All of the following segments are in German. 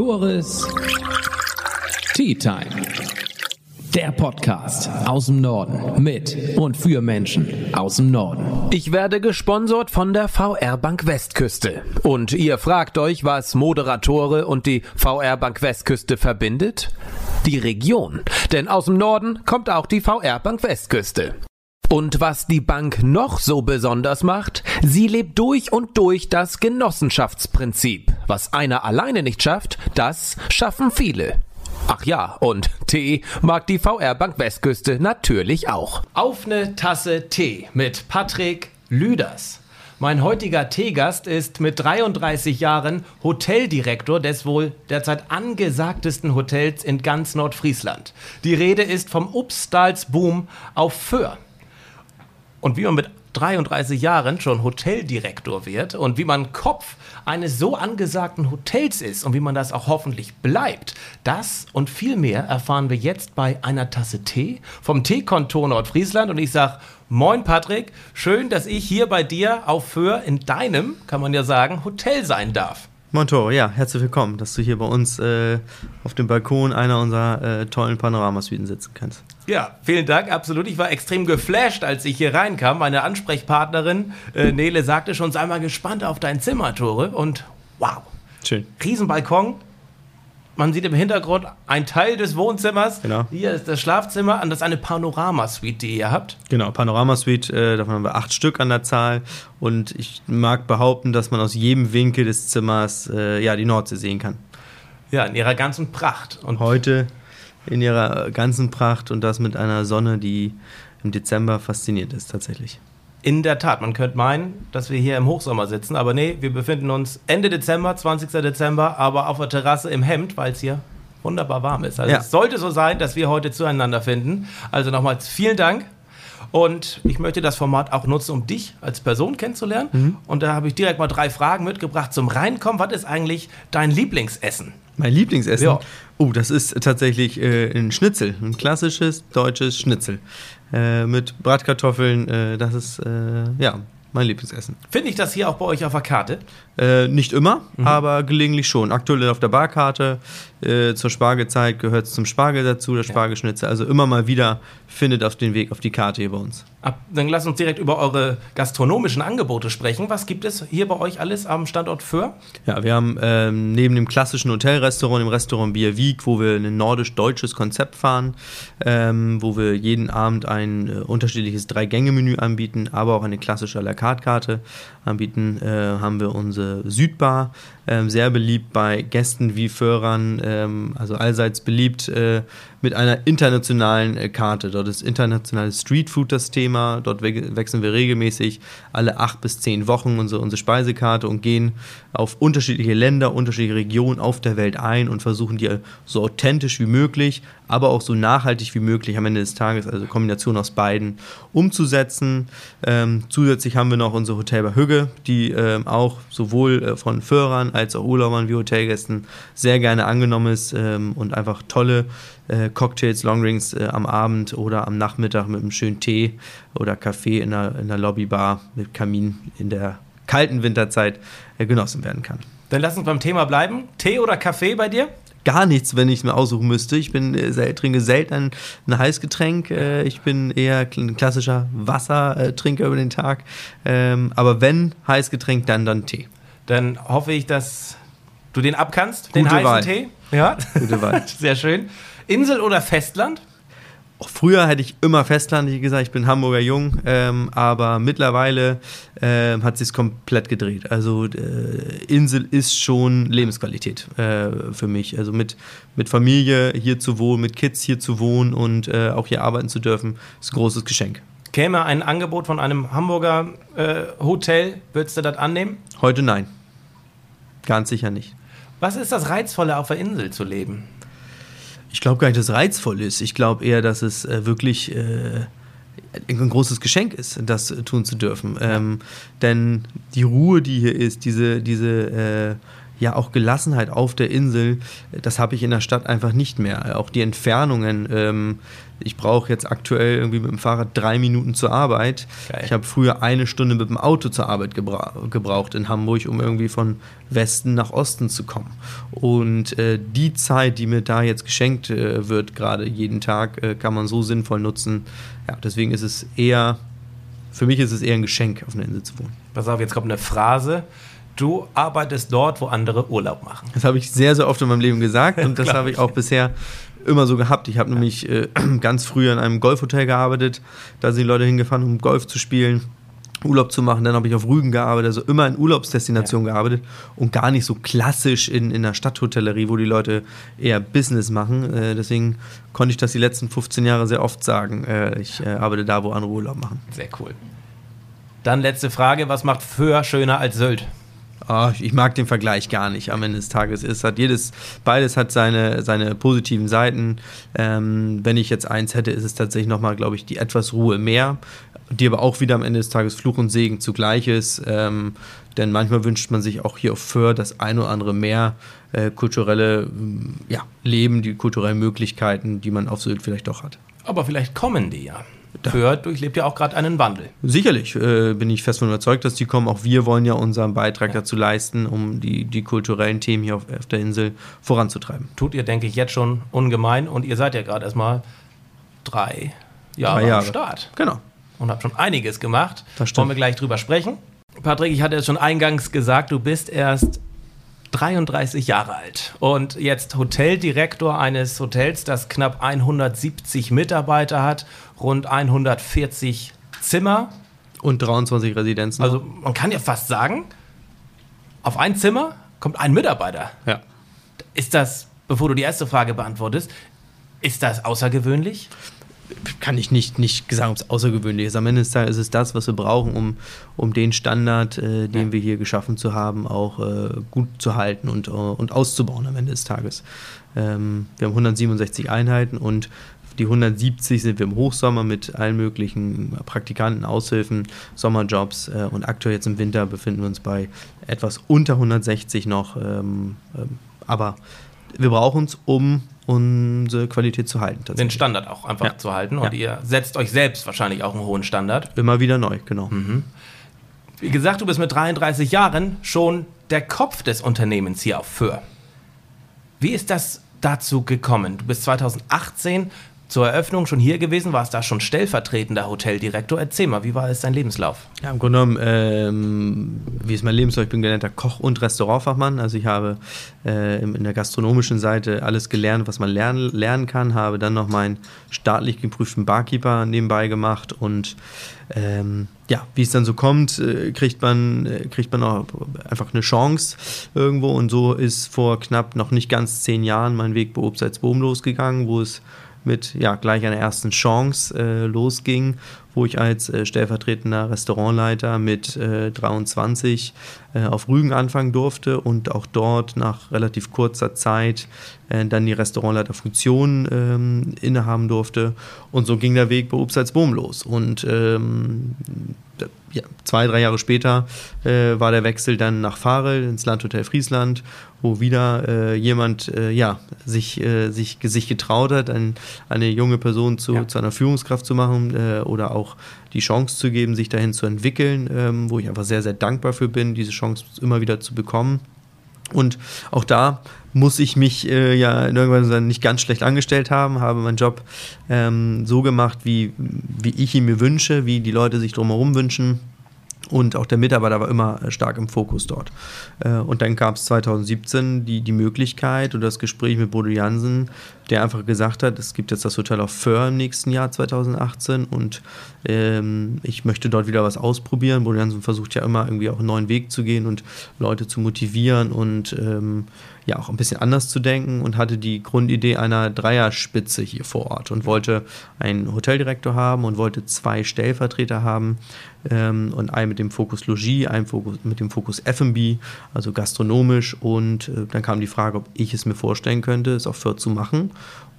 Moderatores Tea Time. Der Podcast aus dem Norden mit und für Menschen aus dem Norden. Ich werde gesponsert von der VR Bank Westküste. Und ihr fragt euch, was Moderatore und die VR Bank Westküste verbindet? Die Region. Denn aus dem Norden kommt auch die VR Bank Westküste. Und was die Bank noch so besonders macht, sie lebt durch und durch das Genossenschaftsprinzip. Was einer alleine nicht schafft, das schaffen viele. Ach ja, und Tee mag die VR Bank Westküste natürlich auch. Auf eine Tasse Tee mit Patrick Lüders. Mein heutiger Teegast ist mit 33 Jahren Hoteldirektor des wohl derzeit angesagtesten Hotels in ganz Nordfriesland. Die Rede ist vom Upstals Boom auf Föhr. Und wie man mit 33 Jahren schon Hoteldirektor wird und wie man Kopf eines so angesagten Hotels ist und wie man das auch hoffentlich bleibt, das und viel mehr erfahren wir jetzt bei einer Tasse Tee vom Teekontor Nordfriesland und ich sage Moin Patrick, schön, dass ich hier bei dir auf Föhr in deinem, kann man ja sagen, Hotel sein darf. Montoro, ja, herzlich willkommen, dass du hier bei uns äh, auf dem Balkon einer unserer äh, tollen Panoramasuiten sitzen kannst. Ja, vielen Dank, absolut. Ich war extrem geflasht, als ich hier reinkam. Meine Ansprechpartnerin äh, Nele sagte schon, sei mal gespannt auf dein Zimmer, Tore. Und wow. Schön. Riesenbalkon. Man sieht im Hintergrund ein Teil des Wohnzimmers. Genau. Hier ist das Schlafzimmer und das ist eine Panoramasuite, die ihr habt. Genau, Panoramasuite, äh, davon haben wir acht Stück an der Zahl. Und ich mag behaupten, dass man aus jedem Winkel des Zimmers äh, ja, die Nordsee sehen kann. Ja, in ihrer ganzen Pracht. Und heute in ihrer ganzen Pracht und das mit einer Sonne, die im Dezember faszinierend ist tatsächlich. In der Tat, man könnte meinen, dass wir hier im Hochsommer sitzen, aber nee, wir befinden uns Ende Dezember, 20. Dezember, aber auf der Terrasse im Hemd, weil es hier wunderbar warm ist. Also Ja. es sollte so sein, dass wir heute zueinander finden. Also nochmals vielen Dank. Und ich möchte das Format auch nutzen, um dich als Person kennenzulernen. Und da habe ich direkt mal drei Fragen mitgebracht zum Reinkommen. Was ist eigentlich dein Lieblingsessen? Mein Lieblingsessen? Ja. Oh, das ist tatsächlich äh, ein Schnitzel, ein klassisches deutsches Schnitzel äh, mit Bratkartoffeln. Äh, das ist äh, ja mein Lieblingsessen. Finde ich das hier auch bei euch auf der Karte? Äh, nicht immer, Mhm. aber gelegentlich schon. Aktuell auf der Barkarte. Äh, zur Spargelzeit gehört es zum Spargel dazu, der Spargelschnitzel. Also immer mal wieder findet auf den Weg auf die Karte hier bei uns. Ab, dann lass uns direkt über eure gastronomischen Angebote sprechen. Was gibt es hier bei euch alles am Standort Föhr? Ja, wir haben ähm, neben dem klassischen Hotelrestaurant, dem Restaurant Bier Wieg, wo wir ein nordisch-deutsches Konzept fahren, ähm, wo wir jeden Abend ein äh, unterschiedliches Drei-Gänge-Menü anbieten, aber auch eine klassische à la carte Karte anbieten, äh, haben wir unsere Südbar, ähm, sehr beliebt bei Gästen wie Förern, ähm, also allseits beliebt äh, mit einer internationalen äh, Karte. Dort ist internationales Streetfood das Thema. Dort we wechseln wir regelmäßig alle acht bis zehn Wochen unsere, unsere Speisekarte und gehen auf unterschiedliche Länder, unterschiedliche Regionen auf der Welt ein und versuchen die so authentisch wie möglich, aber auch so nachhaltig wie möglich am Ende des Tages, also Kombination aus beiden, umzusetzen. Ähm, zusätzlich haben wir noch unsere Hotel bei Hügge, die ähm, auch sowohl äh, von Führern als auch Urlaubern wie Hotelgästen sehr gerne angenommen ist ähm, und einfach tolle äh, Cocktails, Longdrinks äh, am Abend oder am Nachmittag mit einem schönen Tee oder Kaffee in der, in der Lobbybar mit Kamin in der kalten Winterzeit äh, genossen werden kann. Dann lass uns beim Thema bleiben. Tee oder Kaffee bei dir? Gar nichts, wenn ich mir aussuchen müsste. Ich bin äh, trinke selten ein, ein Heißgetränk. Äh, ich bin eher ein klassischer Wassertrinker über den Tag. Ähm, aber wenn Heißgetränk, dann dann Tee. Dann hoffe ich, dass du den abkannst, den Gute heißen Wahl. Tee. Ja, Gute Wahl. sehr schön. Insel oder Festland? Auch früher hätte ich immer Festland wie gesagt, ich bin Hamburger Jung, ähm, aber mittlerweile ähm, hat sich komplett gedreht. Also äh, Insel ist schon Lebensqualität äh, für mich. Also mit, mit Familie hier zu wohnen, mit Kids hier zu wohnen und äh, auch hier arbeiten zu dürfen, ist ein großes Geschenk. Käme ein Angebot von einem Hamburger äh, Hotel, würdest du das annehmen? Heute nein. Ganz sicher nicht. Was ist das Reizvolle, auf der Insel zu leben? Ich glaube gar nicht, dass es reizvoll ist. Ich glaube eher, dass es äh, wirklich äh, ein großes Geschenk ist, das äh, tun zu dürfen. Ähm, denn die Ruhe, die hier ist, diese, diese äh, ja auch Gelassenheit auf der Insel, das habe ich in der Stadt einfach nicht mehr. Auch die Entfernungen. Ähm, ich brauche jetzt aktuell irgendwie mit dem Fahrrad drei Minuten zur Arbeit. Geil. Ich habe früher eine Stunde mit dem Auto zur Arbeit gebra gebraucht in Hamburg, um irgendwie von Westen nach Osten zu kommen. Und äh, die Zeit, die mir da jetzt geschenkt äh, wird, gerade jeden Tag, äh, kann man so sinnvoll nutzen. Ja, deswegen ist es eher, für mich ist es eher ein Geschenk, auf einer Insel zu wohnen. Pass auf, jetzt kommt eine Phrase. Du arbeitest dort, wo andere Urlaub machen. Das habe ich sehr, sehr oft in meinem Leben gesagt und das habe ich auch bisher immer so gehabt. Ich habe ja. nämlich äh, ganz früh in einem Golfhotel gearbeitet. Da sind die Leute hingefahren, um Golf zu spielen. Urlaub zu machen. Dann habe ich auf Rügen gearbeitet, also immer in Urlaubsdestinationen ja. gearbeitet und gar nicht so klassisch in, in der Stadthotellerie, wo die Leute eher Business machen. Äh, deswegen konnte ich das die letzten 15 Jahre sehr oft sagen. Äh, ich äh, arbeite da, wo andere Urlaub machen. Sehr cool. Dann letzte Frage: Was macht Föhr schöner als Sylt? Oh, ich mag den Vergleich gar nicht am Ende des Tages. Es hat jedes, beides hat seine, seine positiven Seiten. Ähm, wenn ich jetzt eins hätte, ist es tatsächlich nochmal, glaube ich, die etwas Ruhe mehr, die aber auch wieder am Ende des Tages Fluch und Segen zugleich ist. Ähm, denn manchmal wünscht man sich auch hier auf Föhr das ein oder andere mehr äh, kulturelle ja, Leben, die kulturellen Möglichkeiten, die man auf Sylt vielleicht doch hat. Aber vielleicht kommen die ja. Föhr durchlebt ja auch gerade einen Wandel. Sicherlich äh, bin ich fest von überzeugt, dass die kommen. Auch wir wollen ja unseren Beitrag ja. dazu leisten, um die, die kulturellen Themen hier auf, auf, der Insel voranzutreiben. Tut ihr, denke ich, jetzt schon ungemein. Und ihr seid ja gerade erstmal drei Jahre, drei Jahre am Start. Genau. Und habt schon einiges gemacht. Das Wollen wir gleich drüber sprechen. Patrick, ich hatte es schon eingangs gesagt, du bist erst 33 Jahre alt und jetzt Hoteldirektor eines Hotels, das knapp 170 Mitarbeiter hat, rund 140 Zimmer. Und 23 Residenzen. Also man kann ja fast sagen, auf ein Zimmer kommt ein Mitarbeiter. Ja. Ist das, bevor du die erste Frage beantwortest, ist das außergewöhnlich? Kann ich nicht, nicht sagen, ob es außergewöhnlich ist. Am Ende des Tages ist es das, was wir brauchen, um, um den Standard, äh, den ja. wir hier geschaffen zu haben, auch äh, gut zu halten und, uh, und auszubauen am Ende des Tages. Ähm, wir haben 167 Einheiten und die 170 sind wir im Hochsommer mit allen möglichen Praktikanten, Aushilfen, Sommerjobs äh, und aktuell jetzt im Winter befinden wir uns bei etwas unter 160 noch. Ähm, ähm, aber wir brauchen es, um unsere Qualität zu halten. Den Standard auch einfach ja. zu halten. Und ja. ihr setzt euch selbst wahrscheinlich auch einen hohen Standard. Immer wieder neu, genau. Mhm. Wie gesagt, du bist mit 33 Jahren schon der Kopf des Unternehmens hier auf Föhr. Wie ist das dazu gekommen? Du bist 2018 zur Eröffnung schon hier gewesen, warst da schon stellvertretender Hoteldirektor. Erzähl mal, wie war es dein Lebenslauf? Ja, im Grunde genommen, ähm, wie ist mein Lebenslauf? Ich bin gelernter Koch und Restaurantfachmann. Also ich habe äh, in der gastronomischen Seite alles gelernt, was man lernen, lernen kann. Habe dann noch meinen staatlich geprüften Barkeeper nebenbei gemacht und ähm, ja, wie es dann so kommt, äh, kriegt man, äh, kriegt man auch einfach eine Chance irgendwo. Und so ist vor knapp noch nicht ganz zehn Jahren mein Weg bei Obst Boom losgegangen, wo es mit ja, gleich einer ersten Chance äh, losging, wo ich als äh, stellvertretender Restaurantleiter mit äh, 23 äh, auf Rügen anfangen durfte und auch dort nach relativ kurzer Zeit äh, dann die Restaurantleiterfunktion ähm, innehaben durfte. Und so ging der Weg bei Upsalz Boom los. Und ähm, ja, zwei, drei Jahre später äh, war der Wechsel dann nach Farel ins Landhotel Friesland, wo wieder äh, jemand äh, ja, sich, äh, sich, sich getraut hat, ein, eine junge Person zu, ja. zu einer Führungskraft zu machen äh, oder auch die Chance zu geben, sich dahin zu entwickeln, ähm, wo ich einfach sehr, sehr dankbar für bin, diese Chance immer wieder zu bekommen. Und auch da muss ich mich äh, ja irgendwann nicht ganz schlecht angestellt haben, habe meinen Job ähm, so gemacht, wie, wie ich ihn mir wünsche, wie die Leute sich drumherum wünschen. Und auch der Mitarbeiter war immer äh, stark im Fokus dort. Äh, und dann gab es 2017 die, die Möglichkeit und das Gespräch mit Bodo Jansen, der einfach gesagt hat, es gibt jetzt das Hotel auf Föhr im nächsten Jahr 2018 und ähm, ich möchte dort wieder was ausprobieren. Bodo Jansen versucht ja immer irgendwie auch einen neuen Weg zu gehen und Leute zu motivieren und ähm, ja auch ein bisschen anders zu denken und hatte die Grundidee einer Dreierspitze hier vor Ort und wollte einen Hoteldirektor haben und wollte zwei Stellvertreter haben ähm, und einen mit dem Fokus Logis, einen Fokus, mit dem Fokus F&B, also gastronomisch und äh, dann kam die Frage, ob ich es mir vorstellen könnte, es auf Fürth zu machen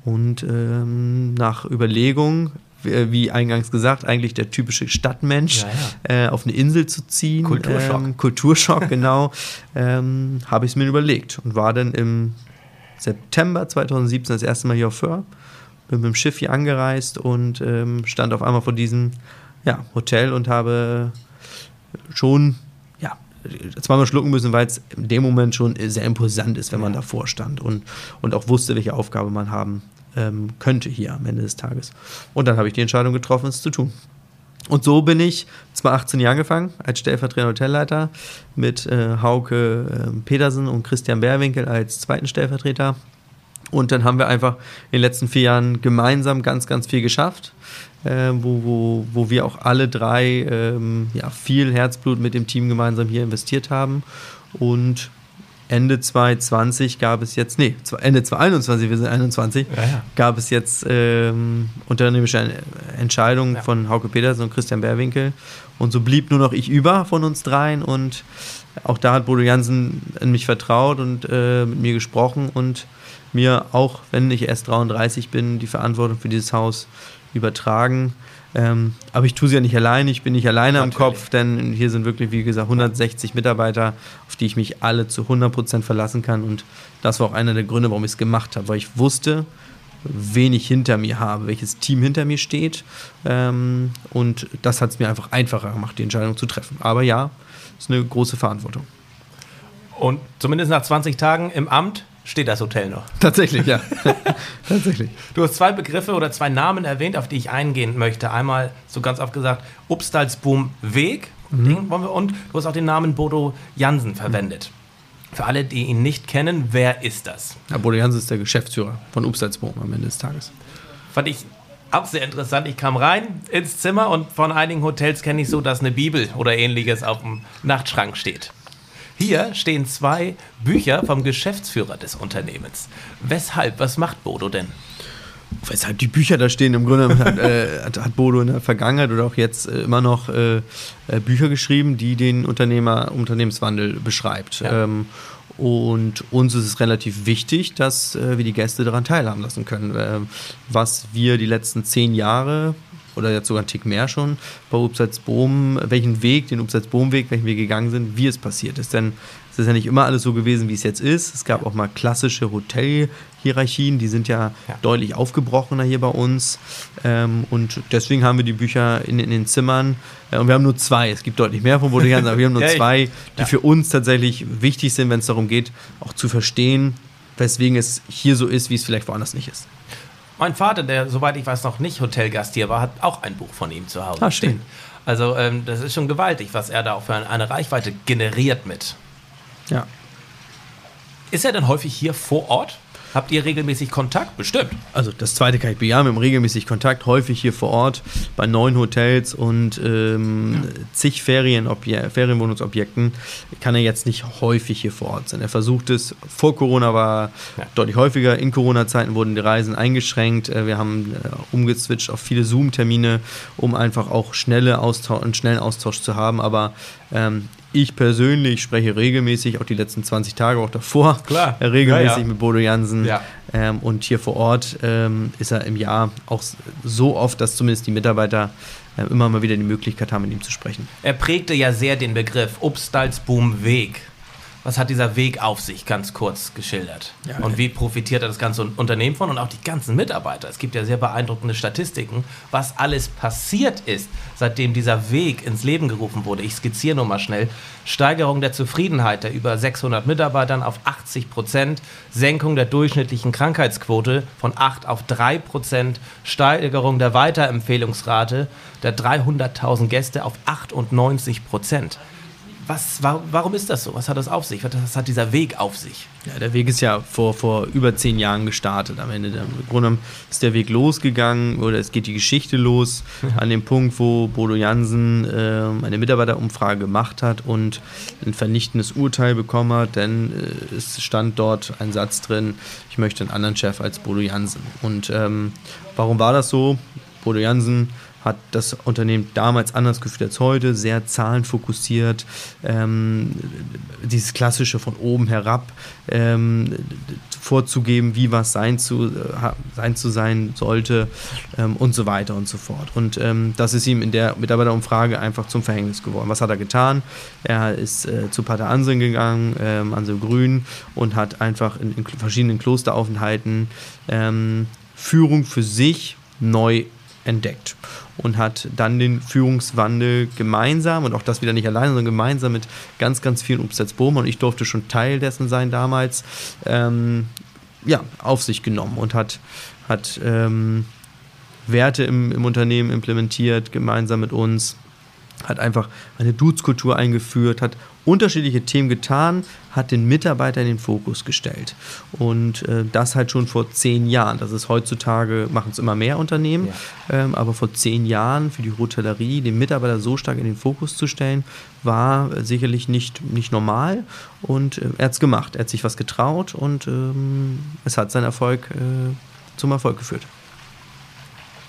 und ähm, nach Überlegung wie, wie eingangs gesagt, eigentlich der typische Stadtmensch, Ja, Äh, auf eine Insel zu ziehen. Kulturschock. Ähm, Kulturschock, genau. ähm, Habe ich es mir überlegt und war dann im September 2017 das erste Mal hier auf Föhr. Bin mit dem Schiff hier angereist und ähm, stand auf einmal vor diesem ja, Hotel und habe schon ja, zweimal schlucken müssen, weil es in dem Moment schon sehr imposant ist, wenn man davor stand und, und auch wusste, welche Aufgabe man haben ähm, könnte hier am Ende des Tages. Und dann habe ich die Entscheidung getroffen, es zu tun. Und so bin ich 2018 hier angefangen als stellvertretender Hotelleiter mit äh, Hauke äh, Petersen und Christian Bärwinkel als zweiten Stellvertreter. Und dann haben wir einfach in den letzten vier Jahren gemeinsam ganz, ganz viel geschafft, äh, wo, wo, wo wir auch alle drei ähm, ja, viel Herzblut mit dem Team gemeinsam hier investiert haben. Und Ende 2020 gab es jetzt, nee, Ende 2021, wir sind 21, Ja, ja. gab es jetzt ähm, unternehmerische Entscheidungen Ja. von Hauke Petersen und Christian Bärwinkel. Und so blieb nur noch ich über von uns dreien. Und auch da hat Bodo Jansen in mich vertraut und äh, mit mir gesprochen und mir auch, wenn ich erst 33 bin, die Verantwortung für dieses Haus übertragen. Ähm, aber ich tue sie ja nicht alleine, ich bin nicht alleine am Natürlich. Kopf, denn hier sind wirklich, wie gesagt, 160 Mitarbeiter, auf die ich mich alle zu 100% verlassen kann. Und das war auch einer der Gründe, warum ich es gemacht habe, weil ich wusste, wen ich hinter mir habe, welches Team hinter mir steht. Ähm, und das hat es mir einfach einfacher gemacht, die Entscheidung zu treffen. Aber ja, es ist eine große Verantwortung. Und zumindest nach 20 Tagen im Amt steht das Hotel noch. Tatsächlich, ja. Tatsächlich. Du hast zwei Begriffe oder zwei Namen erwähnt, auf die ich eingehen möchte. Einmal, so ganz oft gesagt, Upstalsboom Weg. Wir, und du hast auch den Namen Bodo Jansen verwendet. Für alle, die ihn nicht kennen, wer ist das? Ja, Bodo Jansen ist der Geschäftsführer von Upsalzboom am Ende des Tages. Fand ich auch sehr interessant. Ich kam rein ins Zimmer und von einigen Hotels kenne ich so, dass eine Bibel oder ähnliches auf dem Nachtschrank steht. Hier stehen zwei Bücher vom Geschäftsführer des Unternehmens. Weshalb? Was macht Bodo denn? Weshalb die Bücher da stehen, im Grunde hat, äh, hat, Bodo in der Vergangenheit oder auch jetzt äh, immer noch äh, äh, Bücher geschrieben, die den Unternehmer, Unternehmenswandel beschreibt. Ja. Ähm, und uns ist es relativ wichtig, dass äh, wir die Gäste daran teilhaben lassen können. Ähm, was wir die letzten zehn Jahre oder jetzt sogar einen Tick mehr schon bei Upsalzboom, welchen Weg, den Upsalzboom-Weg, welchen wir gegangen sind, wie es passiert ist. Denn es ist ja nicht immer alles so gewesen, wie es jetzt ist. Es gab auch mal klassische Hotelhierarchien, die sind ja, Ja. deutlich aufgebrochener hier bei uns. Ähm, und deswegen haben wir die Bücher in, in den Zimmern. Äh, und wir haben nur zwei. Es gibt deutlich mehr von Bodo Jansen, aber wir haben nur Ja, zwei, die ja. für uns tatsächlich wichtig sind, wenn es darum geht, auch zu verstehen, weswegen es hier so ist, wie es vielleicht woanders nicht ist. Mein Vater, der, soweit ich weiß, noch nicht Hotelgast hier war, hat auch ein Buch von ihm zu Hause Ah, schön. stehen. Also ähm, das ist schon gewaltig, was er da auch für eine, eine Reichweite generiert mit. Ja. Ist er denn häufig hier vor Ort? Habt ihr regelmäßig Kontakt? Bestimmt. Also das zweite kann ich bejahen, wir haben regelmäßig Kontakt, häufig hier vor Ort bei neuen Hotels und ähm, zig Ferienobje Ferienwohnungsobjekten kann er jetzt nicht häufig hier vor Ort sein. Er versucht es, vor Corona war Ja. deutlich häufiger, in Corona-Zeiten wurden die Reisen eingeschränkt, Äh, wir haben äh, umgeswitcht auf viele Zoom-Termine, um einfach auch schnelle Austausch, einen schnellen Austausch zu haben, aber ähm, ich persönlich spreche regelmäßig, auch die letzten 20 Tage, auch davor, Klar. äh, regelmäßig Ja, ja. mit Bodo Jansen. Ja. Ähm, und hier vor Ort ähm, ist er im Jahr auch so oft, dass zumindest die Mitarbeiter äh, immer mal wieder die Möglichkeit haben, mit ihm zu sprechen. Er prägte ja sehr den Begriff Upstalsboom Weg. Was hat dieser Weg auf sich, ganz kurz geschildert? Ja, und äh, wie profitiert er das ganze Unternehmen von und auch die ganzen Mitarbeiter? Es gibt ja sehr beeindruckende Statistiken, was alles passiert ist, seitdem dieser Weg ins Leben gerufen wurde. Ich skizziere nur mal schnell. Steigerung der Zufriedenheit der über 600 Mitarbeitern auf 80 Prozent, Senkung der durchschnittlichen Krankheitsquote von 8 auf 3 Prozent, Steigerung der Weiterempfehlungsrate der 300.000 Gäste auf 98 Prozent. Was, wa warum ist das so? Was hat das auf sich? Was hat dieser Weg auf sich? Ja, der Weg ist ja vor, vor über zehn Jahren gestartet. Am Ende der, im Grunde ist der Weg losgegangen oder es geht die Geschichte los an dem Punkt, wo Bodo Jansen ähm, eine Mitarbeiterumfrage gemacht hat und ein vernichtendes Urteil bekommen hat, denn äh, es stand dort ein Satz drin, ich möchte einen anderen Chef als Bodo Jansen. Und ähm, warum war das so? Bodo Jansen hat das Unternehmen damals anders geführt als heute, sehr zahlenfokussiert, ähm, dieses klassische von oben herab ähm, vorzugeben, wie was sein zu, äh, sein, zu sein sollte ähm, und so weiter und so fort. Und ähm, das ist ihm in der Mitarbeiterumfrage einfach zum Verhängnis geworden. Was hat er getan? Er ist äh, zu Pater Anselm gegangen, ähm, Anselm Grün, und hat einfach in, in verschiedenen Klosteraufenthalten ähm, Führung für sich neu entdeckt und hat dann den Führungswandel gemeinsam und auch das wieder nicht alleine, sondern gemeinsam mit ganz, ganz vielen Umsatzbohmen und ich durfte schon Teil dessen sein damals, ähm, ja, auf sich genommen und hat, hat ähm, Werte im, im Unternehmen implementiert, gemeinsam mit uns, hat einfach eine Dudes-Kultur eingeführt, hat unterschiedliche Themen getan, hat den Mitarbeiter in den Fokus gestellt. Und äh, das halt schon vor zehn Jahren. Das ist heutzutage, machen es immer mehr Unternehmen, ja. ähm, aber vor zehn Jahren für die Hotellerie den Mitarbeiter so stark in den Fokus zu stellen, war äh, sicherlich nicht, nicht normal. Und äh, er hat es gemacht. Er hat sich was getraut und ähm, es hat seinen Erfolg äh, zum Erfolg geführt.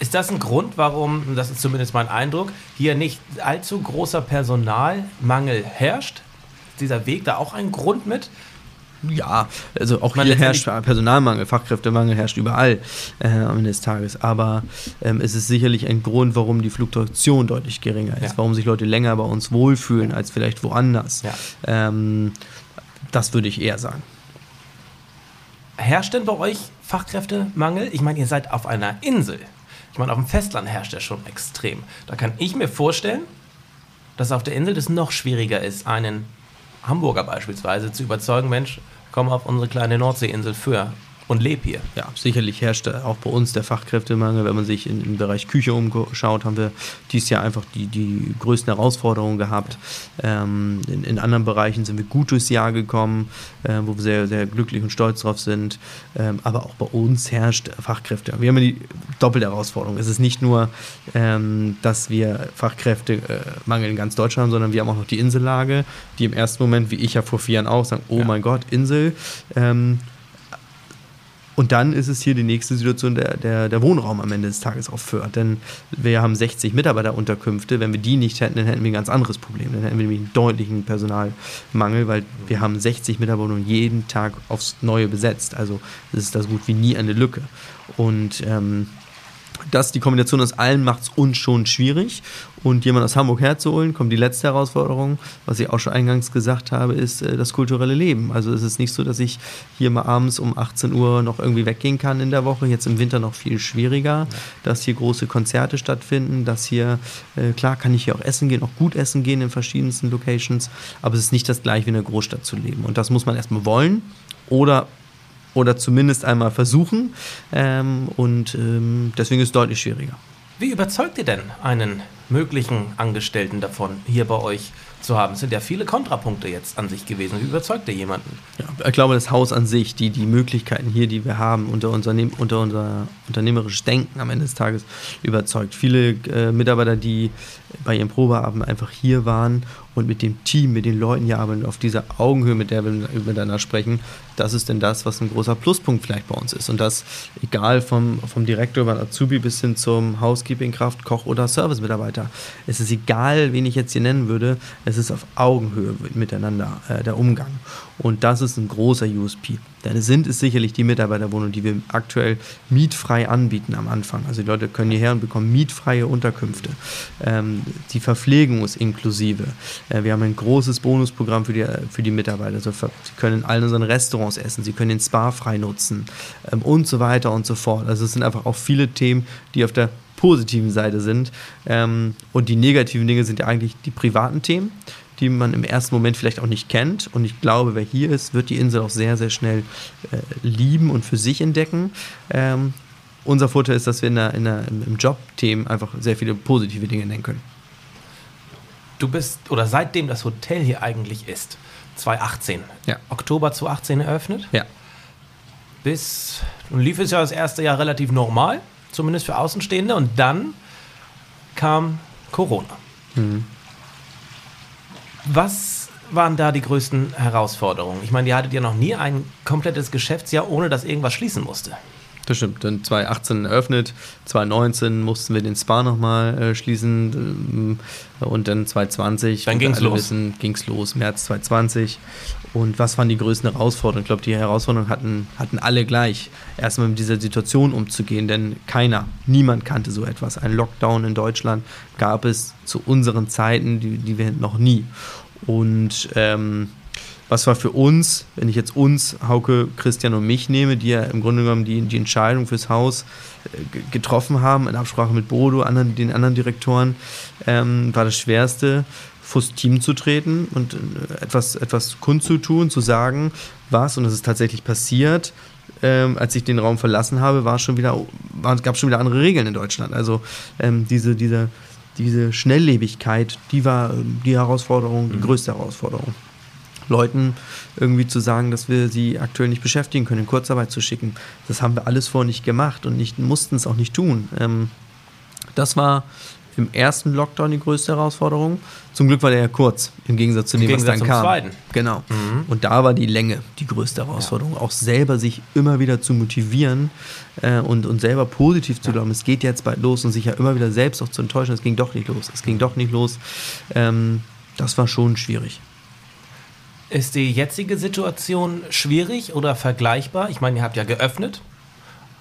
Ist das ein Grund, warum, das ist zumindest mein Eindruck, hier nicht allzu großer Personalmangel herrscht? Ist dieser Weg da auch ein Grund mit? Ja, also auch Man hier herrscht Personalmangel, Fachkräftemangel herrscht überall äh, am Ende des Tages. Aber ähm, es ist sicherlich ein Grund, warum die Fluktuation deutlich geringer ist, ja. warum sich Leute länger bei uns wohlfühlen als vielleicht woanders. Ja. Ähm, das würde ich eher sagen. Herrscht denn bei euch Fachkräftemangel? Ich meine, ihr seid auf einer Insel. Ich meine, auf dem Festland herrscht der schon extrem. Da kann ich mir vorstellen, dass auf der Insel das noch schwieriger ist, einen Hamburger beispielsweise zu überzeugen, Mensch, komm auf unsere kleine Nordseeinsel für und lebe hier. Ja, sicherlich herrscht auch bei uns der Fachkräftemangel. Wenn man sich in, im Bereich Küche umschaut, haben wir dieses Jahr einfach die, die größten Herausforderungen gehabt. Ähm, in, in, anderen Bereichen sind wir gut durchs Jahr gekommen, äh, wo wir sehr, sehr glücklich und stolz drauf sind. Ähm, aber auch bei uns herrscht Fachkräfte. Wir haben die doppelte Herausforderung. Es ist nicht nur, ähm, dass wir Fachkräftemangel in ganz Deutschland haben, sondern wir haben auch noch die Insellage, die im ersten Moment, wie ich ja vor vier Jahren auch, sagen, oh ja. mein Gott, Insel. Und dann ist es hier die nächste Situation, der, der, der Wohnraum am Ende des Tages aufhört. Denn wir haben 60 Mitarbeiterunterkünfte. Wenn wir die nicht hätten, dann hätten wir ein ganz anderes Problem. Dann hätten wir nämlich einen deutlichen Personalmangel, weil wir haben 60 Mitarbeiter jeden Tag aufs Neue besetzt. Also das ist da so gut wie nie eine Lücke. Und ähm, das, die Kombination aus allen macht es uns schon schwierig. Und jemand aus Hamburg herzuholen, kommt die letzte Herausforderung, was ich auch schon eingangs gesagt habe, ist äh, das kulturelle Leben. Also es ist nicht so, dass ich hier mal abends um 18 Uhr noch irgendwie weggehen kann in der Woche. Jetzt im Winter noch viel schwieriger, dass hier große Konzerte stattfinden, dass hier, äh, klar kann ich hier auch essen gehen, auch gut essen gehen in verschiedensten Locations, aber es ist nicht das gleiche wie in der Großstadt zu leben. Und das muss man erstmal wollen oder oder zumindest einmal versuchen. Ähm, und ähm, deswegen ist es deutlich schwieriger. Wie überzeugt ihr denn einen möglichen Angestellten davon, hier bei euch zu haben. Es sind ja viele Kontrapunkte jetzt an sich gewesen. Wie überzeugt ihr jemanden? Ja, ich glaube, das Haus an sich, die, die Möglichkeiten hier, die wir haben, unter, Unternehm, unter unser unternehmerisches Denken am Ende des Tages überzeugt. Viele äh, Mitarbeiter, die bei ihrem Probeabend einfach hier waren und mit dem Team, mit den Leuten hier arbeiten, auf dieser Augenhöhe, mit der wir miteinander sprechen, das ist denn das, was ein großer Pluspunkt vielleicht bei uns ist. Und das egal vom, vom Direktor über Azubi bis hin zum Housekeeping-Kraft, Koch oder Service-Mitarbeiter. Es ist egal, wen ich jetzt hier nennen würde, es ist auf Augenhöhe miteinander äh, der Umgang. Und das ist ein großer USP. Denn sind es sicherlich die Mitarbeiterwohnungen, die wir aktuell mietfrei anbieten am Anfang. Also die Leute können hierher und bekommen mietfreie Unterkünfte. Ähm, die Verpflegung ist inklusive. Äh, wir haben ein großes Bonusprogramm für die, für die Mitarbeiter. Also sie können in allen unseren Restaurants essen, sie können den Spa frei nutzen ähm, und so weiter und so fort. Also es sind einfach auch viele Themen, die auf der positiven Seite sind. Ähm, und die negativen Dinge sind ja eigentlich die privaten Themen die man im ersten Moment vielleicht auch nicht kennt. Und ich glaube, wer hier ist, wird die Insel auch sehr, sehr schnell äh, lieben und für sich entdecken. Ähm, unser Vorteil ist, dass wir in der, in der, im Job-Themen einfach sehr viele positive Dinge nennen können. Du bist, oder seitdem das Hotel hier eigentlich ist, 2018, ja. Oktober 2018 eröffnet. Ja. Bis, nun lief es ja das erste Jahr relativ normal, zumindest für Außenstehende. Und dann kam Corona. Mhm. Was waren da die größten Herausforderungen? Ich meine, ihr hattet ja noch nie ein komplettes Geschäftsjahr, ohne dass irgendwas schließen musste. Das stimmt. Dann 2018 eröffnet, 2019 mussten wir den Spa nochmal äh, schließen ähm, und dann 2020. Dann ging's los. Wissen, ging's los, März 2020. Und was waren die größten Herausforderungen? Ich glaube, die Herausforderungen hatten, hatten alle gleich. Erstmal mit dieser Situation umzugehen, denn keiner, niemand kannte so etwas. Ein Lockdown in Deutschland gab es zu unseren Zeiten, die, die wir noch nie. Und ähm, was war für uns, wenn ich jetzt uns, Hauke, Christian und mich nehme, die ja im Grunde genommen die, die Entscheidung fürs Haus äh, getroffen haben, in Absprache mit Bodo, anderen, den anderen Direktoren, ähm, war das Schwerste, vors Team zu treten und äh, etwas, etwas kundzutun, zu sagen, was, und das ist tatsächlich passiert, ähm, als ich den Raum verlassen habe, war schon wieder, gab es schon wieder andere Regeln in Deutschland. Also ähm, diese, diese, diese Schnelllebigkeit, die war die Herausforderung, die mhm. größte Herausforderung. Leuten irgendwie zu sagen, dass wir sie aktuell nicht beschäftigen können, in Kurzarbeit zu schicken. Das haben wir alles vorher nicht gemacht und nicht, mussten es auch nicht tun. Ähm, das war im ersten Lockdown die größte Herausforderung. Zum Glück war der ja kurz, im Gegensatz zu dem, Gegensatz was dann kam. Zweiten. Genau. Mhm. Und da war die Länge die größte Herausforderung. Ja. Auch selber sich immer wieder zu motivieren äh, und, und selber positiv zu glauben, ja. es geht jetzt bald los und sich ja immer wieder selbst auch zu enttäuschen, es ging doch nicht los, es ging doch nicht los. Ähm, das war schon schwierig. Ist die jetzige Situation schwierig oder vergleichbar? Ich meine, ihr habt ja geöffnet,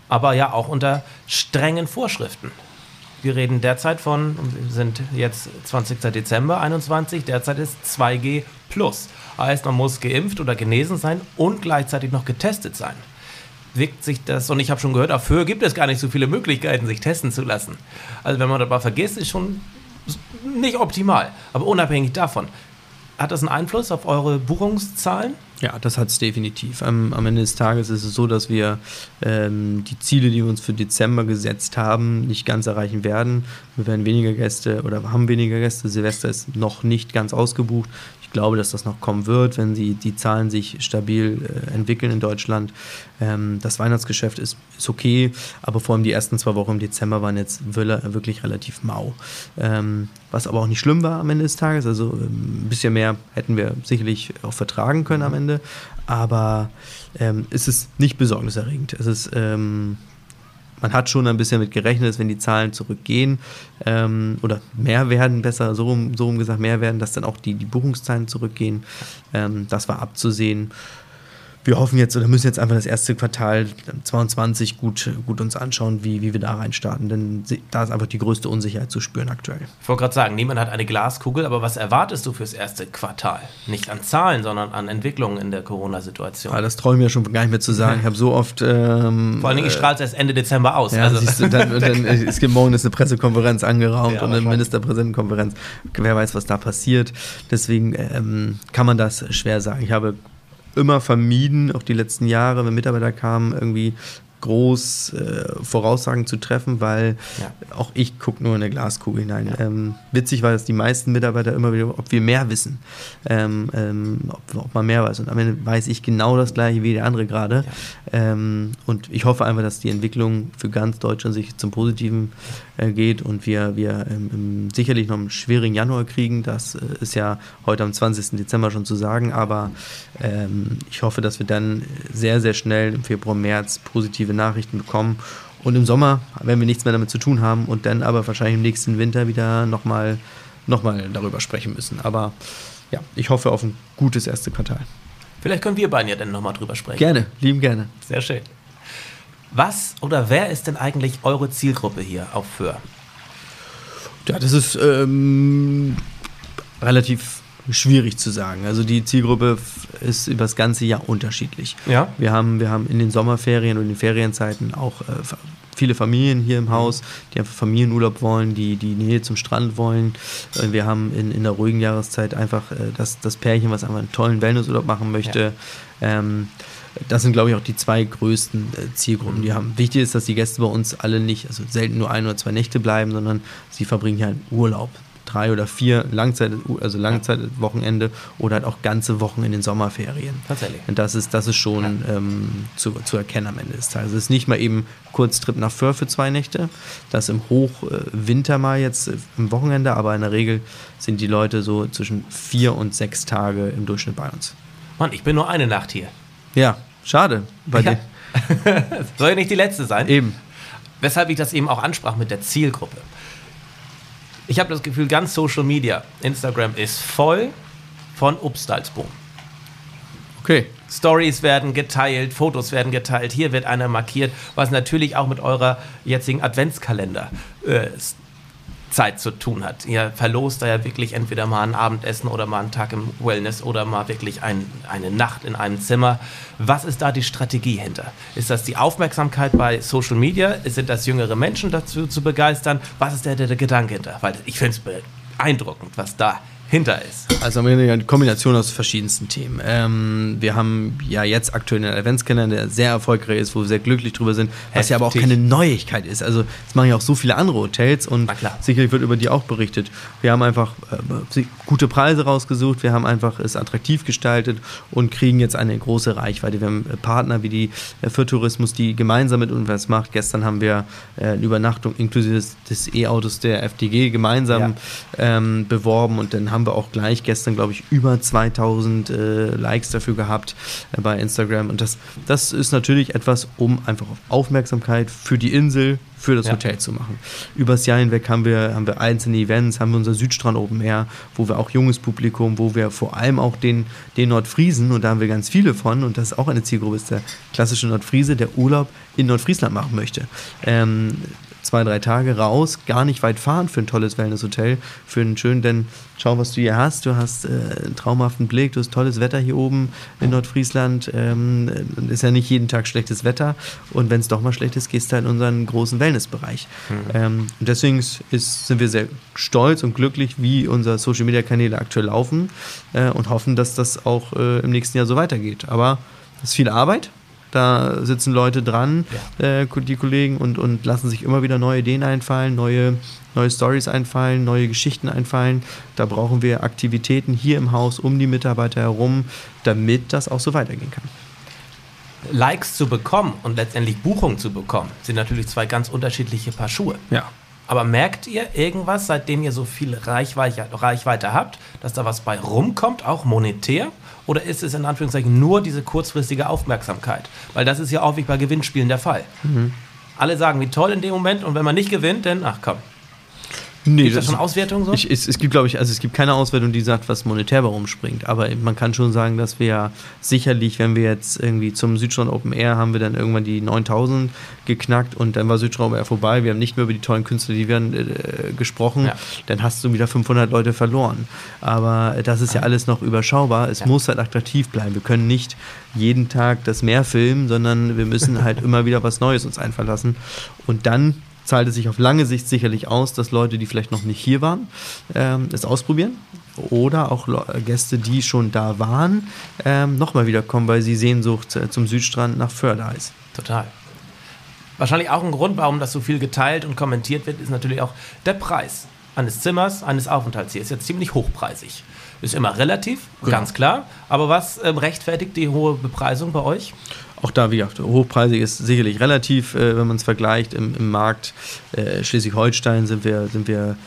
aber ja auch unter strengen Vorschriften. Wir reden derzeit von, wir sind jetzt 20. Dezember 21, derzeit ist 2G plus. Heißt, man muss geimpft oder genesen sein und gleichzeitig noch getestet sein. Wirkt sich das, und ich habe schon gehört, dafür gibt es gar nicht so viele Möglichkeiten, sich testen zu lassen. Also wenn man dabei vergisst, ist schon nicht optimal. Aber unabhängig davon, hat das einen Einfluss auf eure Buchungszahlen? Ja, das hat es definitiv. Am, am, Ende des Tages ist es so, dass wir ähm, die Ziele, die wir uns für Dezember gesetzt haben, nicht ganz erreichen werden. Wir werden weniger Gäste oder haben weniger Gäste. Silvester ist noch nicht ganz ausgebucht. Ich glaube, dass das noch kommen wird, wenn sie, die Zahlen sich stabil äh, entwickeln in Deutschland. Ähm, das Weihnachtsgeschäft ist, ist okay, aber vor allem die ersten zwei Wochen im Dezember waren jetzt wirklich relativ mau. Ähm, was aber auch nicht schlimm war am Ende des Tages. Also ähm, ein bisschen mehr hätten wir sicherlich auch vertragen können am Ende. Aber ähm, es ist nicht besorgniserregend. Es ist ähm, man hat schon ein bisschen damit gerechnet, dass wenn die Zahlen zurückgehen ähm, oder mehr werden, besser so rum, so rum gesagt, mehr werden, dass dann auch die, die Buchungszahlen zurückgehen. Ähm, das war abzusehen wir hoffen jetzt oder müssen jetzt einfach das erste Quartal 22 gut, gut uns anschauen, wie, wie wir da reinstarten. Denn da ist einfach die größte Unsicherheit zu spüren aktuell. Ich wollte gerade sagen, niemand hat eine Glaskugel, aber was erwartest du fürs erste Quartal? Nicht an Zahlen, sondern an Entwicklungen in der Corona-Situation. Ja, das traue ich mir schon gar nicht mehr zu sagen. Ich habe so oft. Ähm, Vor allen Dingen, ich strahle es erst Ende Dezember aus. Ja, also. siehst du, dann, dann, es gibt morgen ist eine Pressekonferenz angeraumt ja, und eine Ministerpräsidentenkonferenz. Wer weiß, was da passiert. Deswegen ähm, kann man das schwer sagen. Ich habe immer vermieden, auch die letzten Jahre, wenn Mitarbeiter kamen, irgendwie groß äh, Voraussagen zu treffen, weil ja. auch ich gucke nur in eine Glaskugel hinein. Ja. Ähm, witzig war, dass die meisten Mitarbeiter immer wieder, ob wir mehr wissen, ähm, ähm, ob, ob, man mehr weiß. Und am Ende weiß ich genau das gleiche wie der andere gerade. Ja. Ähm, und ich hoffe einfach, dass die Entwicklung für ganz Deutschland sich zum Positiven äh, geht und wir, wir sicherlich noch einen schwierigen Januar kriegen. Das äh, ist ja heute am 20. Dezember schon zu sagen, aber ähm, ich hoffe, dass wir dann sehr, sehr schnell im Februar, März positive positive Nachrichten bekommen. Und im Sommer werden wir nichts mehr damit zu tun haben und dann aber wahrscheinlich im nächsten Winter wieder nochmal noch mal darüber sprechen müssen. Aber ja, ich hoffe auf ein gutes erste Quartal. Vielleicht können wir beiden ja dann nochmal drüber sprechen. Gerne, lieben gerne. Sehr schön. Was oder wer ist denn eigentlich eure Zielgruppe hier auf Föhr? Ja, das ist ähm, relativ schwierig zu sagen. Also die Zielgruppe ist über das ganze Jahr unterschiedlich. Ja. Wir haben, wir haben in den Sommerferien und in den Ferienzeiten auch äh, viele Familien hier im Haus, die einfach Familienurlaub wollen, die die Nähe zum Strand wollen. Äh, wir haben in, in der ruhigen Jahreszeit einfach äh, das, das Pärchen, was einfach einen tollen Wellnessurlaub machen möchte. Ja. Ähm, das sind, glaube ich, auch die zwei größten äh, Zielgruppen, die haben. Wichtig ist, dass die Gäste bei uns alle nicht, also selten nur ein oder zwei Nächte bleiben, sondern sie verbringen ja einen Urlaub drei oder vier Langzeit, also Langzeitwochenende oder halt auch ganze Wochen in den Sommerferien. Tatsächlich. Und das ist, das ist schon ja. ähm, zu, zu erkennen am Ende des Tages. Es ist nicht mal eben Kurztrip nach Föhr für zwei Nächte. Das im Hochwinter mal jetzt äh, im Wochenende, aber in der Regel sind die Leute so zwischen vier und sechs Tage im Durchschnitt bei uns. Mann, ich bin nur eine Nacht hier. Ja, schade. Bei ja. Soll ja nicht die letzte sein. Eben. Weshalb ich das eben auch ansprach mit der Zielgruppe. Ich habe das Gefühl, ganz Social Media, Instagram ist voll von Obstalsboom. Okay. Stories werden geteilt, Fotos werden geteilt, hier wird einer markiert, was natürlich auch mit eurer jetzigen Adventskalender äh, Zeit zu tun hat. Ihr verlost da ja wirklich entweder mal ein Abendessen oder mal einen Tag im Wellness oder mal wirklich ein, eine Nacht in einem Zimmer. Was ist da die Strategie hinter? Ist das die Aufmerksamkeit bei Social Media? Sind das jüngere Menschen dazu zu begeistern? Was ist der, der, der Gedanke hinter? Weil ich finde es beeindruckend, was da hinter ist. Also eine Kombination aus verschiedensten Themen. Ähm, wir haben ja jetzt aktuell einen Adventskalender, der sehr erfolgreich ist, wo wir sehr glücklich drüber sind, was Heftig. ja aber auch keine Neuigkeit ist. Also das machen ja auch so viele andere Hotels und sicherlich wird über die auch berichtet. Wir haben einfach äh, gute Preise rausgesucht, wir haben einfach es attraktiv gestaltet und kriegen jetzt eine große Reichweite. Wir haben äh, Partner wie die äh, für Tourismus, die gemeinsam mit uns was macht. Gestern haben wir äh, eine Übernachtung inklusive des, des E-Autos der FDG gemeinsam ja. ähm, beworben und dann haben haben wir auch gleich gestern, glaube ich, über 2000 äh, Likes dafür gehabt äh, bei Instagram. Und das, das ist natürlich etwas, um einfach auf Aufmerksamkeit für die Insel, für das ja. Hotel zu machen. Übers Jahr hinweg haben wir, haben wir einzelne Events, haben wir unser Südstrand Open Air, wo wir auch junges Publikum, wo wir vor allem auch den, den Nordfriesen, und da haben wir ganz viele von, und das ist auch eine Zielgruppe, ist der klassische Nordfriese, der Urlaub in Nordfriesland machen möchte. Ähm, zwei, drei Tage raus, gar nicht weit fahren für ein tolles Wellnesshotel, für einen schönen, denn schau, was du hier hast. Du hast äh, einen traumhaften Blick, du hast tolles Wetter hier oben in Nordfriesland. Ähm, ist ja nicht jeden Tag schlechtes Wetter und wenn es doch mal schlecht ist, gehst du halt in unseren großen Wellnessbereich. Mhm. Ähm, und deswegen ist, sind wir sehr stolz und glücklich, wie unsere Social Media Kanäle aktuell laufen äh, und hoffen, dass das auch äh, im nächsten Jahr so weitergeht. Aber es ist viel Arbeit, da sitzen Leute dran, ja. äh, die Kollegen, und, und lassen sich immer wieder neue Ideen einfallen, neue, neue Stories einfallen, neue Geschichten einfallen. Da brauchen wir Aktivitäten hier im Haus um die Mitarbeiter herum, damit das auch so weitergehen kann. Likes zu bekommen und letztendlich Buchungen zu bekommen, sind natürlich zwei ganz unterschiedliche Paar Schuhe. Ja. Aber merkt ihr irgendwas, seitdem ihr so viel Reichweite, Reichweite habt, dass da was bei rumkommt, auch monetär? Oder ist es in Anführungszeichen nur diese kurzfristige Aufmerksamkeit? Weil das ist ja auch wie bei Gewinnspielen der Fall. Mhm. Alle sagen, wie toll in dem Moment und wenn man nicht gewinnt, dann, ach komm, Nee, gibt es schon Auswertungen so? Ich, es, es, gibt, glaube ich, also es gibt keine Auswertung, die sagt, was monetär warum springt. Aber man kann schon sagen, dass wir ja sicherlich, wenn wir jetzt irgendwie zum Südstrand Open Air haben wir dann irgendwann die 9000 geknackt und dann war Südstrand Open Air vorbei. Wir haben nicht mehr über die tollen Künstler, die werden äh, gesprochen. Ja. Dann hast du wieder 500 Leute verloren. Aber das ist ja alles noch überschaubar. Es ja. muss halt attraktiv bleiben. Wir können nicht jeden Tag das Meer filmen, sondern wir müssen halt immer wieder was Neues uns einfallen lassen. Und dann zahlt es sich auf lange Sicht sicherlich aus, dass Leute, die vielleicht noch nicht hier waren, ähm, es ausprobieren. Oder auch Gäste, die schon da waren, ähm, nochmal wiederkommen, weil sie Sehnsucht äh, zum Südstrand nach Förder ist. Total. Wahrscheinlich auch ein Grund, warum das so viel geteilt und kommentiert wird, ist natürlich auch der Preis eines Zimmers, eines Aufenthalts hier. Ist jetzt ziemlich hochpreisig. Ist immer relativ, genau. ganz klar. Aber was ähm, rechtfertigt die hohe Bepreisung bei euch? Auch da, wie gesagt, hochpreisig ist sicherlich relativ, äh, wenn man es vergleicht. Im, im Markt äh, Schleswig-Holstein sind wir, sind wir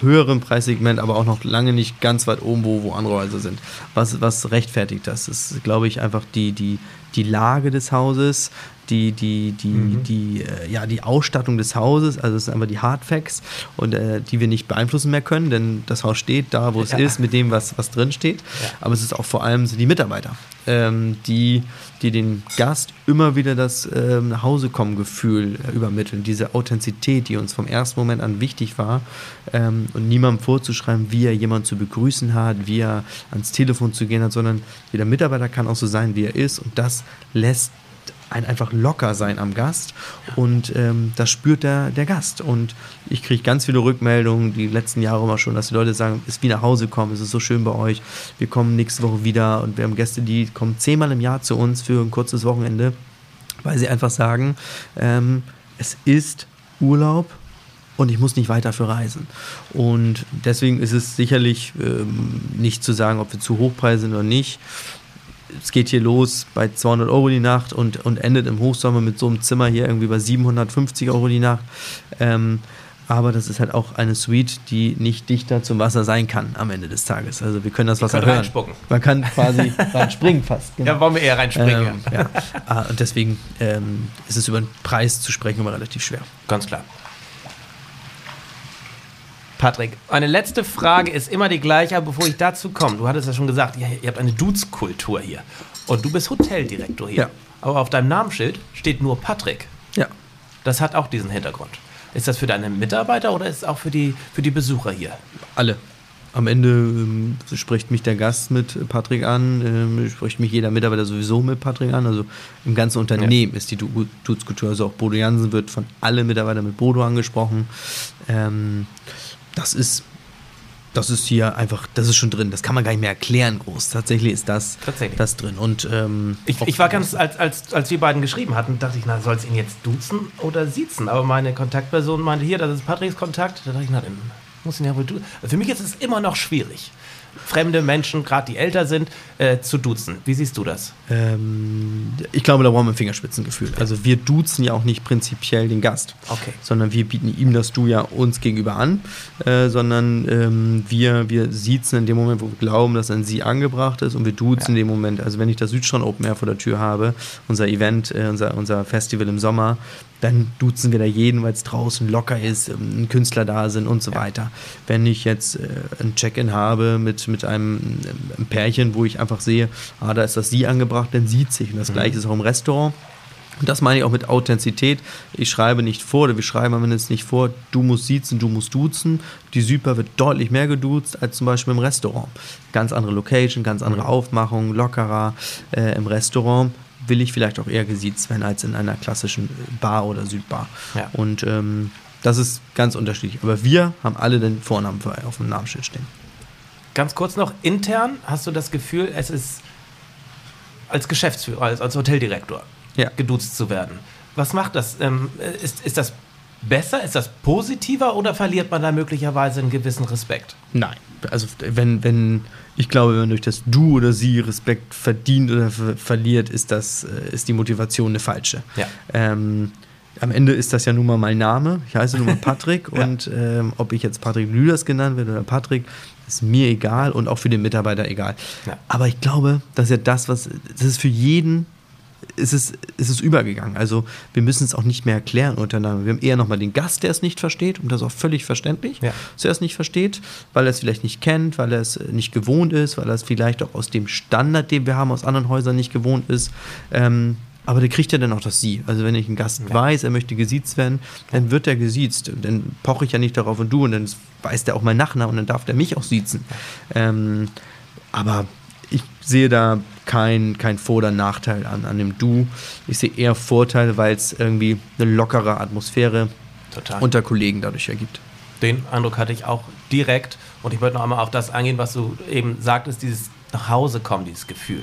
höheren Preissegment, aber auch noch lange nicht ganz weit oben, wo, wo andere Häuser sind. Was, was rechtfertigt das? Das ist, glaube ich, einfach die, die, die Lage des Hauses, die, die, die, mhm. die, äh, ja, die Ausstattung des Hauses, also es sind einfach die Hardfacts und äh, die wir nicht beeinflussen mehr können, denn das Haus steht da, wo es ja. ist, mit dem, was, was drin steht. Ja. Aber es ist auch vor allem die Mitarbeiter, ähm, die, die den Gast immer wieder das ähm, nach Hause kommen Gefühl äh, übermitteln, diese Authentizität, die uns vom ersten Moment an wichtig war ähm, und niemandem vorzuschreiben, wie er jemanden zu begrüßen hat, wie er ans Telefon zu gehen hat, sondern jeder Mitarbeiter kann auch so sein, wie er ist. Und das lässt ein einfach locker sein am Gast. Und ähm, das spürt der, der Gast. Und ich kriege ganz viele Rückmeldungen, die letzten Jahre immer schon, dass die Leute sagen, es ist wie nach Hause kommen, es ist so schön bei euch, wir kommen nächste Woche wieder und wir haben Gäste, die kommen zehnmal im Jahr zu uns für ein kurzes Wochenende, weil sie einfach sagen, ähm, es ist Urlaub und ich muss nicht weiter für reisen. Und deswegen ist es sicherlich ähm, nicht zu sagen, ob wir zu hochpreise sind oder nicht es geht hier los bei 200 Euro die Nacht und, und endet im Hochsommer mit so einem Zimmer hier irgendwie bei 750 Euro die Nacht. Ähm, aber das ist halt auch eine Suite, die nicht dichter zum Wasser sein kann am Ende des Tages. Also wir können das Wasser können hören. reinspucken. Man kann quasi reinspringen fast. Ja, wollen wir eher reinspringen. Ähm, ja. Ah, und deswegen ähm, ist es über den Preis zu sprechen immer relativ schwer. Ganz klar. Patrick, eine letzte Frage ist immer die gleiche, aber bevor ich dazu komme, du hattest ja schon gesagt, ihr, ihr habt eine Dudes-Kultur hier. Und du bist Hoteldirektor hier. Ja. Aber auf deinem Namensschild steht nur Patrick. Ja. Das hat auch diesen Hintergrund. Ist das für deine Mitarbeiter oder ist es auch für die, für die Besucher hier? Alle. Am Ende ähm, spricht mich der Gast mit Patrick an, ähm, spricht mich jeder Mitarbeiter sowieso mit Patrick an. Also im ganzen Unternehmen ist die Du- Dudes-Kultur. Also auch Bodo Jansen wird von allen Mitarbeitern mit Bodo angesprochen. Ähm, das ist, das ist hier einfach, das ist schon drin. Das kann man gar nicht mehr erklären groß. Tatsächlich ist das, Tatsächlich. das drin. Und ähm, Ich, ich war ganz, als, als, als wir beiden geschrieben hatten, dachte ich, na, soll es ihn jetzt duzen oder siezen? Aber meine Kontaktperson meinte, hier, das ist Patricks Kontakt. Da dachte ich, na, dann muss ihn ja wohl duzen. Für mich ist es immer noch schwierig, fremde Menschen, gerade die älter sind, äh, zu duzen. Wie siehst du das? Ähm, ich glaube, da brauchen wir ein Fingerspitzengefühl. Also wir duzen ja auch nicht prinzipiell den Gast, Okay. sondern wir bieten ihm das Du ja uns gegenüber an, äh, sondern ähm, wir, wir siezen in dem Moment, wo wir glauben, dass ein Sie angebracht ist und wir duzen in dem Moment. Also wenn ich das Südstrand Open Air vor der Tür habe, unser Event, äh, unser, unser Festival im Sommer, dann duzen wir da jeden, weil es draußen locker ist, ähm, ein Künstler da sind und so weiter. Wenn ich jetzt äh, ein Check-in habe mit, mit einem, einem Pärchen, wo ich einfach sehe, ah, da ist das Sie angebracht, dann sieht sich. Und das gleiche ist auch im Restaurant. Und das meine ich auch mit Authentizität. Ich schreibe nicht vor, oder wir schreiben am Ende nicht vor, du musst siezen, du musst duzen. Die Super wird deutlich mehr geduzt als zum Beispiel im Restaurant. Ganz andere Location, ganz andere Aufmachung, lockerer. Äh, Im Restaurant will ich vielleicht auch eher gesiezt werden als in einer klassischen Bar oder Südbar. Ja. Und ähm, das ist ganz unterschiedlich. Aber wir haben alle den Vornamen auf dem Namensschild stehen. Ganz kurz noch, intern hast du das Gefühl, es ist als Geschäftsführer, als, als Hoteldirektor Ja. geduzt zu werden. Was macht das? Ähm, ist, ist das besser? Ist das positiver oder verliert man da möglicherweise einen gewissen Respekt? Nein. Also wenn, wenn, ich glaube, wenn man durch das Du oder Sie Respekt verdient oder ver verliert, ist das, äh, ist die Motivation eine falsche. Ja. Ähm, am Ende ist das ja nun mal mein Name. Ich heiße nun mal Patrick Ja. und ähm, ob ich jetzt Patrick Lüders genannt werde oder Patrick, ist mir egal und auch für den Mitarbeiter egal. Ja. Aber ich glaube, das ist ja das, was, das ist für jeden ist es, ist es übergegangen. Also wir müssen es auch nicht mehr erklären untereinander. Wir haben eher nochmal den Gast, der es nicht versteht, und das ist auch völlig verständlich, Ja. dass er es nicht versteht, weil er es vielleicht nicht kennt, weil er es nicht gewohnt ist, weil er es vielleicht auch aus dem Standard, den wir haben, aus anderen Häusern nicht gewohnt ist. Ähm, aber der kriegt ja dann auch das Sie. Also wenn ich einen Gast Ja. weiß, er möchte gesiezt werden, dann wird er gesiezt. Dann poche ich ja nicht darauf und du und dann weiß der auch meinen Nachnamen und dann darf der mich auch siezen. Ähm, aber ich sehe da keinen kein Vor- oder Nachteil an, an dem Du. Ich sehe eher Vorteile, weil es irgendwie eine lockere Atmosphäre Total. unter Kollegen dadurch ergibt. Den Eindruck hatte ich auch direkt. Und ich wollte noch einmal auf das eingehen, was du eben sagtest, dieses nach Hause kommen, dieses Gefühl.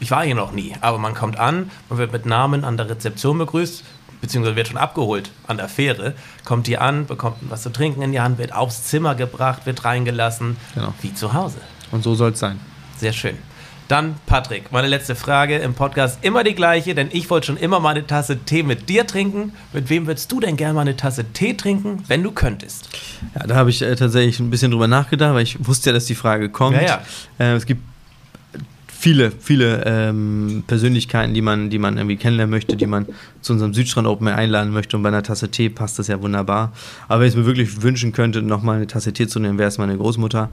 Ich war hier noch nie, aber man kommt an, man wird mit Namen an der Rezeption begrüßt, beziehungsweise wird schon abgeholt an der Fähre, kommt hier an, bekommt was zu trinken in die Hand, wird aufs Zimmer gebracht, wird reingelassen, Genau. wie zu Hause. Und so soll es sein. Sehr schön. Dann, Patrick, meine letzte Frage im Podcast immer die gleiche, denn ich wollte schon immer mal eine Tasse Tee mit dir trinken. Mit wem würdest du denn gerne mal eine Tasse Tee trinken, wenn du könntest? Ja, da habe ich äh, tatsächlich ein bisschen drüber nachgedacht, weil ich wusste ja, dass die Frage kommt. Ja, ja. Äh, es gibt viele, viele ähm, Persönlichkeiten, die man, die man irgendwie kennenlernen möchte, die man zu unserem Südstrand Open Air einladen möchte und bei einer Tasse Tee passt das ja wunderbar. Aber wenn ich es mir wirklich wünschen könnte, nochmal eine Tasse Tee zu nehmen, wäre es meine Großmutter,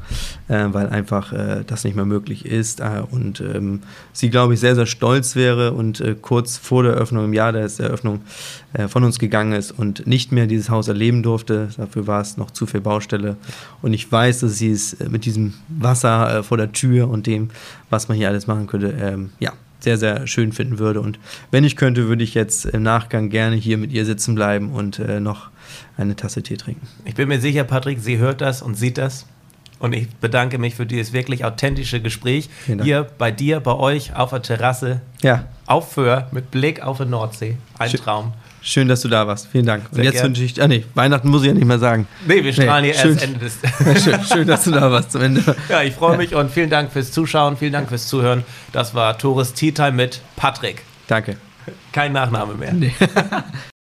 äh, weil einfach äh, das nicht mehr möglich ist äh, und ähm, sie, glaube ich, sehr, sehr stolz wäre und äh, kurz vor der Eröffnung, im Jahr der Eröffnung äh, von uns gegangen ist und nicht mehr dieses Haus erleben durfte. Dafür war es noch zu viel Baustelle. Und ich weiß, dass sie es mit diesem Wasser äh, vor der Tür und dem, was man hier alles machen könnte, ähm, ja, sehr, sehr schön finden würde. Und wenn ich könnte, würde ich jetzt im Nachgang gerne hier mit ihr sitzen bleiben und äh, noch eine Tasse Tee trinken. Ich bin mir sicher, Patrick, sie hört das und sieht das. Und ich bedanke mich für dieses wirklich authentische Gespräch hier bei dir, bei euch auf der Terrasse, Ja, auf Föhr, mit Blick auf die Nordsee. Ein Schön. Traum. Schön, dass du da warst. Vielen Dank. Und Sehr jetzt gern. wünsche ich, ah nee, Weihnachten muss ich ja nicht mehr sagen. Nee, wir strahlen Nee, hier schön. erst Ende des. schön, schön, dass du da warst zum Ende. ja, ich freue mich und vielen Dank fürs Zuschauen, vielen Dank fürs Zuhören. Das war Tores Tea Time mit Patrick. Danke. Kein Nachname mehr. Nee.